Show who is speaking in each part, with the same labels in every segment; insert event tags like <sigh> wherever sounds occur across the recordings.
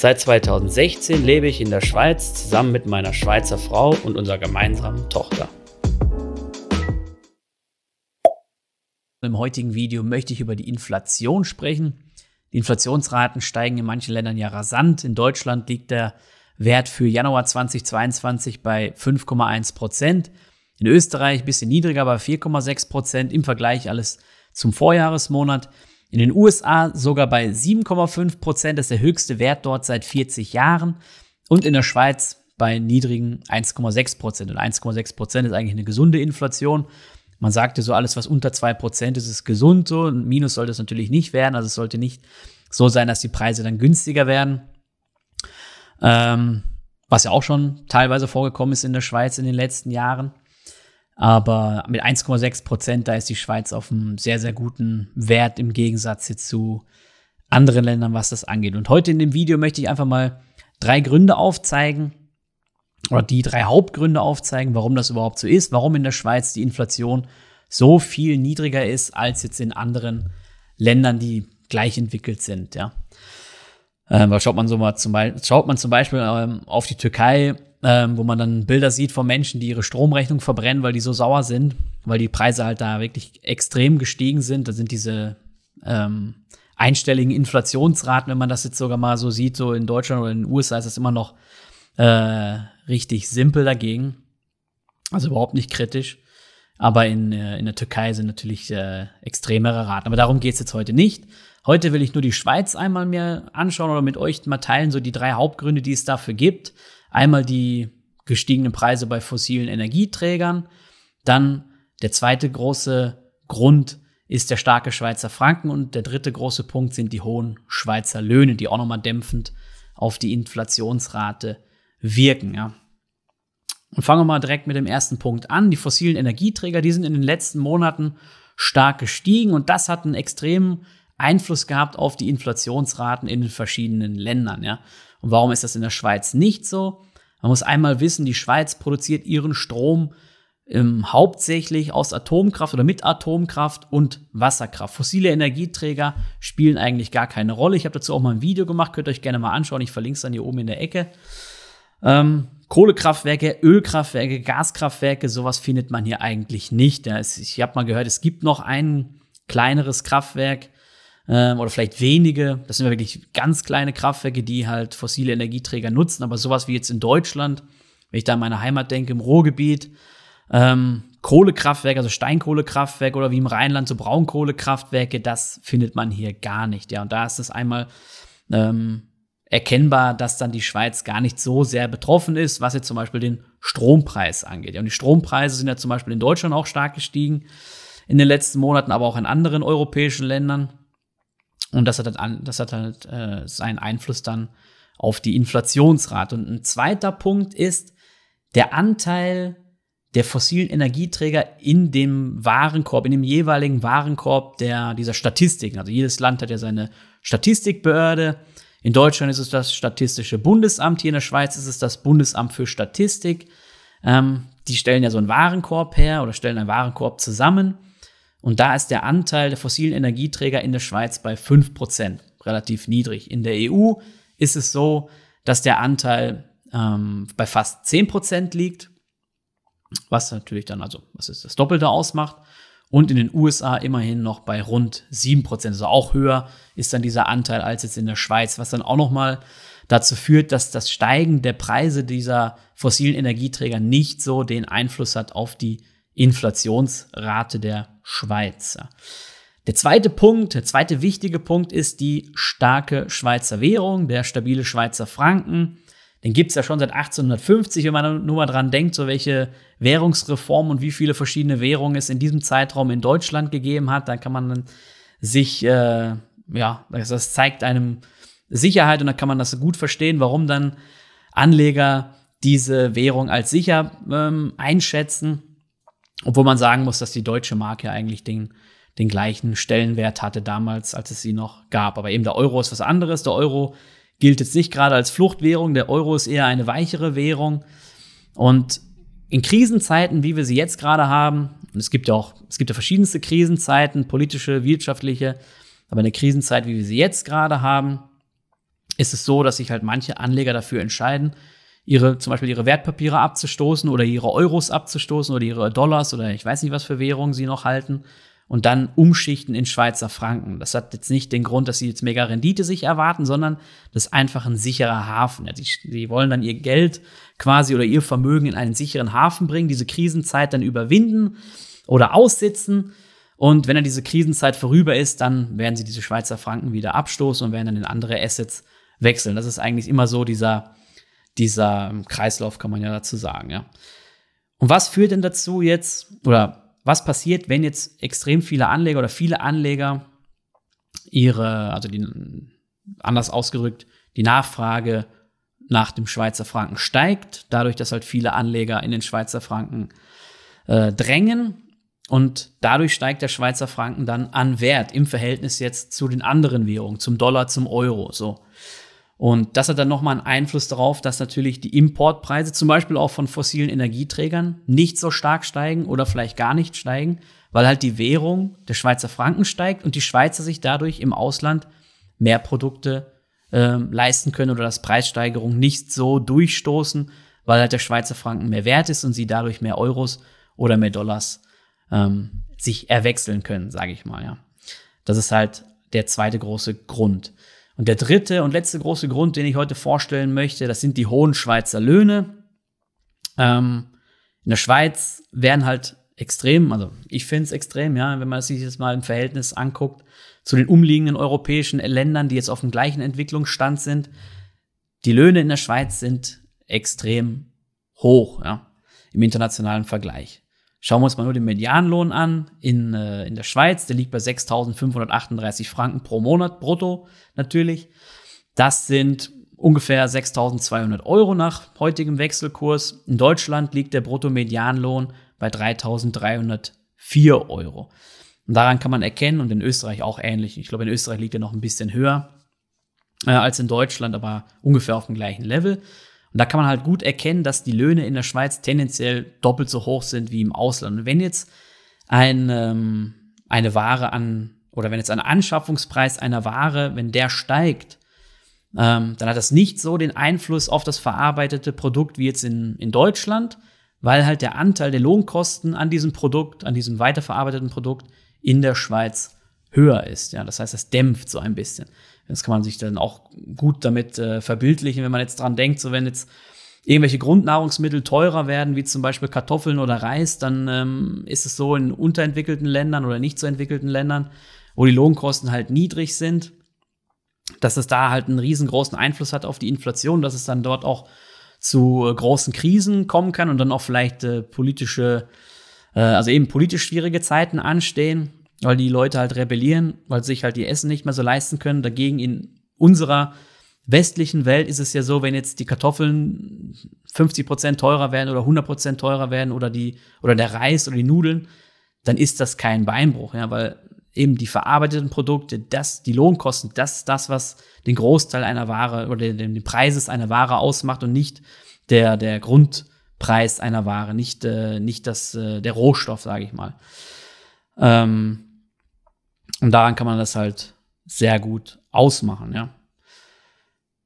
Speaker 1: Seit 2016 lebe ich in der Schweiz zusammen mit meiner Schweizer Frau und unserer gemeinsamen Tochter.
Speaker 2: Im heutigen Video möchte ich über die Inflation sprechen. Die Inflationsraten steigen in manchen Ländern ja rasant. In Deutschland liegt der Wert für Januar 2022 bei 5,1 Prozent. In Österreich ein bisschen niedriger bei 4,6 Prozent im Vergleich alles zum Vorjahresmonat. In den USA sogar bei 7,5 Prozent, das ist der höchste Wert dort seit 40 Jahren. Und in der Schweiz bei niedrigen 1,6 Prozent. Und 1,6 Prozent ist eigentlich eine gesunde Inflation. Man sagte so, alles, was unter 2 Prozent ist, ist gesund so. Ein Minus sollte es natürlich nicht werden. Also es sollte nicht so sein, dass die Preise dann günstiger werden. Ähm, was ja auch schon teilweise vorgekommen ist in der Schweiz in den letzten Jahren. Aber mit 1,6 Prozent, da ist die Schweiz auf einem sehr, sehr guten Wert im Gegensatz jetzt zu anderen Ländern, was das angeht. Und heute in dem Video möchte ich einfach mal drei Gründe aufzeigen, oder die drei Hauptgründe aufzeigen, warum das überhaupt so ist, warum in der Schweiz die Inflation so viel niedriger ist als jetzt in anderen Ländern, die gleich entwickelt sind. Ja. Ähm, schaut man so mal zum Beispiel, schaut man zum Beispiel ähm, auf die Türkei, ähm, wo man dann Bilder sieht von Menschen, die ihre Stromrechnung verbrennen, weil die so sauer sind, weil die Preise halt da wirklich extrem gestiegen sind. Da sind diese ähm, einstelligen Inflationsraten, wenn man das jetzt sogar mal so sieht, so in Deutschland oder in den USA ist das immer noch äh, richtig simpel dagegen. Also überhaupt nicht kritisch. Aber in, äh, in der Türkei sind natürlich äh, extremere Raten. Aber darum geht's jetzt heute nicht. Heute will ich nur die Schweiz einmal mir anschauen oder mit euch mal teilen, so die drei Hauptgründe, die es dafür gibt. Einmal die gestiegenen Preise bei fossilen Energieträgern. Dann der zweite große Grund ist der starke Schweizer Franken. Und der dritte große Punkt sind die hohen Schweizer Löhne, die auch nochmal dämpfend auf die Inflationsrate wirken. Ja. Und fangen wir mal direkt mit dem ersten Punkt an. Die fossilen Energieträger, die sind in den letzten Monaten stark gestiegen und das hat einen extremen Einfluss gehabt auf die Inflationsraten in den verschiedenen Ländern. Ja. Und warum ist das in der Schweiz nicht so? Man muss einmal wissen, die Schweiz produziert ihren Strom ähm, hauptsächlich aus Atomkraft oder mit Atomkraft und Wasserkraft. Fossile Energieträger spielen eigentlich gar keine Rolle. Ich habe dazu auch mal ein Video gemacht, könnt ihr euch gerne mal anschauen. Ich verlinke es dann hier oben in der Ecke. Ähm, Kohlekraftwerke, Ölkraftwerke, Gaskraftwerke, sowas findet man hier eigentlich nicht. Ja, es, ich habe mal gehört, es gibt noch ein kleineres Kraftwerk ähm, oder vielleicht wenige. Das sind wirklich ganz kleine Kraftwerke, die halt fossile Energieträger nutzen. Aber sowas wie jetzt in Deutschland, wenn ich da an meine Heimat denke, im Ruhrgebiet, ähm, Kohlekraftwerke, also Steinkohlekraftwerke oder wie im Rheinland so Braunkohlekraftwerke, das findet man hier gar nicht. Ja, und da ist es einmal ähm, erkennbar, dass dann die Schweiz gar nicht so sehr betroffen ist, was jetzt zum Beispiel den Strompreis angeht. Ja, und die Strompreise sind ja zum Beispiel in Deutschland auch stark gestiegen in den letzten Monaten, aber auch in anderen europäischen Ländern. Und das hat halt, das hat halt äh, seinen Einfluss dann auf die Inflationsrate. Und ein zweiter Punkt ist der Anteil der fossilen Energieträger in dem Warenkorb, in dem jeweiligen Warenkorb der, dieser Statistiken. Also jedes Land hat ja seine Statistikbehörde in Deutschland ist es das Statistische Bundesamt, hier in der Schweiz ist es das Bundesamt für Statistik. Ähm, die stellen ja so einen Warenkorb her oder stellen einen Warenkorb zusammen. Und da ist der Anteil der fossilen Energieträger in der Schweiz bei 5%, relativ niedrig. In der EU ist es so, dass der Anteil ähm, bei fast 10% liegt, was natürlich dann also, was ist das Doppelte ausmacht und in den USA immerhin noch bei rund 7%. Also auch höher ist dann dieser Anteil als jetzt in der Schweiz, was dann auch nochmal dazu führt, dass das Steigen der Preise dieser fossilen Energieträger nicht so den Einfluss hat auf die Inflationsrate der Schweiz. Der zweite Punkt, der zweite wichtige Punkt ist die starke Schweizer Währung, der stabile Schweizer Franken. Den gibt es ja schon seit 1850, wenn man nur mal dran denkt, so welche Währungsreform und wie viele verschiedene Währungen es in diesem Zeitraum in Deutschland gegeben hat. Dann kann man sich, äh, ja, das zeigt einem Sicherheit und dann kann man das gut verstehen, warum dann Anleger diese Währung als sicher ähm, einschätzen, obwohl man sagen muss, dass die deutsche Mark ja eigentlich den, den gleichen Stellenwert hatte damals, als es sie noch gab. Aber eben der Euro ist was anderes. Der Euro gilt jetzt nicht gerade als Fluchtwährung. Der Euro ist eher eine weichere Währung. Und in Krisenzeiten, wie wir sie jetzt gerade haben, und es gibt ja auch, es gibt ja verschiedenste Krisenzeiten, politische, wirtschaftliche, aber eine Krisenzeit, wie wir sie jetzt gerade haben, ist es so, dass sich halt manche Anleger dafür entscheiden, ihre, zum Beispiel ihre Wertpapiere abzustoßen oder ihre Euros abzustoßen oder ihre Dollars oder ich weiß nicht, was für Währungen sie noch halten und dann umschichten in Schweizer Franken. Das hat jetzt nicht den Grund, dass sie jetzt mega Rendite sich erwarten, sondern das ist einfach ein sicherer Hafen. Ja, die, die wollen dann ihr Geld quasi oder ihr Vermögen in einen sicheren Hafen bringen, diese Krisenzeit dann überwinden oder aussitzen. Und wenn dann diese Krisenzeit vorüber ist, dann werden sie diese Schweizer Franken wieder abstoßen und werden dann in andere Assets wechseln. Das ist eigentlich immer so dieser, dieser Kreislauf, kann man ja dazu sagen, ja. Und was führt denn dazu jetzt, oder was passiert, wenn jetzt extrem viele Anleger oder viele Anleger ihre, also die, anders ausgedrückt, die Nachfrage nach dem Schweizer Franken steigt, dadurch, dass halt viele Anleger in den Schweizer Franken äh, drängen. Und dadurch steigt der Schweizer Franken dann an Wert im Verhältnis jetzt zu den anderen Währungen, zum Dollar, zum Euro. So. Und das hat dann nochmal einen Einfluss darauf, dass natürlich die Importpreise zum Beispiel auch von fossilen Energieträgern nicht so stark steigen oder vielleicht gar nicht steigen, weil halt die Währung der Schweizer Franken steigt und die Schweizer sich dadurch im Ausland mehr Produkte äh, leisten können oder dass Preissteigerungen nicht so durchstoßen, weil halt der Schweizer Franken mehr wert ist und sie dadurch mehr Euros oder mehr Dollars ähm, sich erwechseln können, sage ich mal. Ja, das ist halt der zweite große Grund. Und der dritte und letzte große Grund, den ich heute vorstellen möchte, das sind die hohen Schweizer Löhne. Ähm, in der Schweiz werden halt extrem, also ich finde es extrem, ja, wenn man sich das mal im Verhältnis anguckt zu den umliegenden europäischen Ländern, die jetzt auf dem gleichen Entwicklungsstand sind. Die Löhne in der Schweiz sind extrem hoch, ja, im internationalen Vergleich. Schauen wir uns mal nur den Medianlohn an in, äh, in der Schweiz. Der liegt bei 6.538 Franken pro Monat brutto natürlich. Das sind ungefähr 6.200 Euro nach heutigem Wechselkurs. In Deutschland liegt der Brutto-Medianlohn bei 3.304 Euro. Und daran kann man erkennen, und in Österreich auch ähnlich. Ich glaube, in Österreich liegt er noch ein bisschen höher äh, als in Deutschland, aber ungefähr auf dem gleichen Level. Und da kann man halt gut erkennen, dass die Löhne in der Schweiz tendenziell doppelt so hoch sind wie im Ausland. Und wenn jetzt ein, ähm, eine Ware an, oder wenn jetzt ein Anschaffungspreis einer Ware, wenn der steigt, ähm, dann hat das nicht so den Einfluss auf das verarbeitete Produkt wie jetzt in, in Deutschland, weil halt der Anteil der Lohnkosten an diesem Produkt, an diesem weiterverarbeiteten Produkt in der Schweiz höher ist. Ja, das heißt, das dämpft so ein bisschen. Das kann man sich dann auch gut damit äh, verbildlichen, wenn man jetzt dran denkt, so wenn jetzt irgendwelche Grundnahrungsmittel teurer werden, wie zum Beispiel Kartoffeln oder Reis, dann ähm, ist es so in unterentwickelten Ländern oder nicht so entwickelten Ländern, wo die Lohnkosten halt niedrig sind, dass es da halt einen riesengroßen Einfluss hat auf die Inflation, dass es dann dort auch zu äh, großen Krisen kommen kann und dann auch vielleicht äh, politische, äh, also eben politisch schwierige Zeiten anstehen weil die Leute halt rebellieren, weil sich halt die Essen nicht mehr so leisten können. Dagegen in unserer westlichen Welt ist es ja so, wenn jetzt die Kartoffeln 50 Prozent teurer werden oder 100 Prozent teurer werden oder die oder der Reis oder die Nudeln, dann ist das kein Beinbruch, ja, weil eben die verarbeiteten Produkte, das, die Lohnkosten, das ist das, was den Großteil einer Ware oder den, den Preises einer Ware ausmacht und nicht der, der Grundpreis einer Ware, nicht, äh, nicht das, äh, der Rohstoff, sage ich mal. Ähm, und daran kann man das halt sehr gut ausmachen, ja.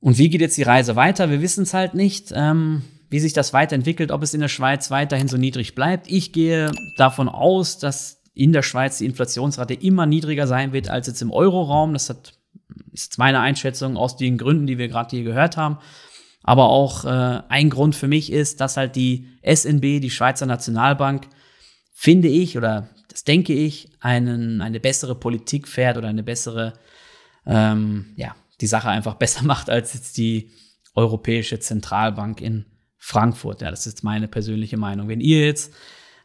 Speaker 2: Und wie geht jetzt die Reise weiter? Wir wissen es halt nicht, ähm, wie sich das weiterentwickelt, ob es in der Schweiz weiterhin so niedrig bleibt. Ich gehe davon aus, dass in der Schweiz die Inflationsrate immer niedriger sein wird als jetzt im Euroraum. Das hat, ist jetzt meine Einschätzung aus den Gründen, die wir gerade hier gehört haben. Aber auch äh, ein Grund für mich ist, dass halt die SNB, die Schweizer Nationalbank, finde ich, oder das denke ich, einen, eine bessere Politik fährt oder eine bessere, ähm, ja, die Sache einfach <laughs> besser macht als jetzt die Europäische Zentralbank in Frankfurt. Ja, das ist meine persönliche Meinung. Wenn ihr jetzt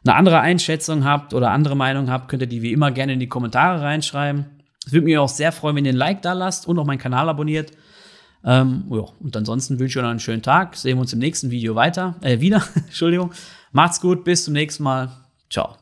Speaker 2: eine andere Einschätzung habt oder andere Meinung habt, könnt ihr die wie immer gerne in die Kommentare reinschreiben. Es würde mich auch sehr freuen, wenn ihr ein Like da lasst und auch meinen Kanal abonniert. Ähm, ja, und ansonsten wünsche ich euch einen schönen Tag. Sehen wir uns im nächsten Video weiter, äh, wieder. <laughs> Entschuldigung. Macht's gut, bis zum nächsten Mal. Ciao.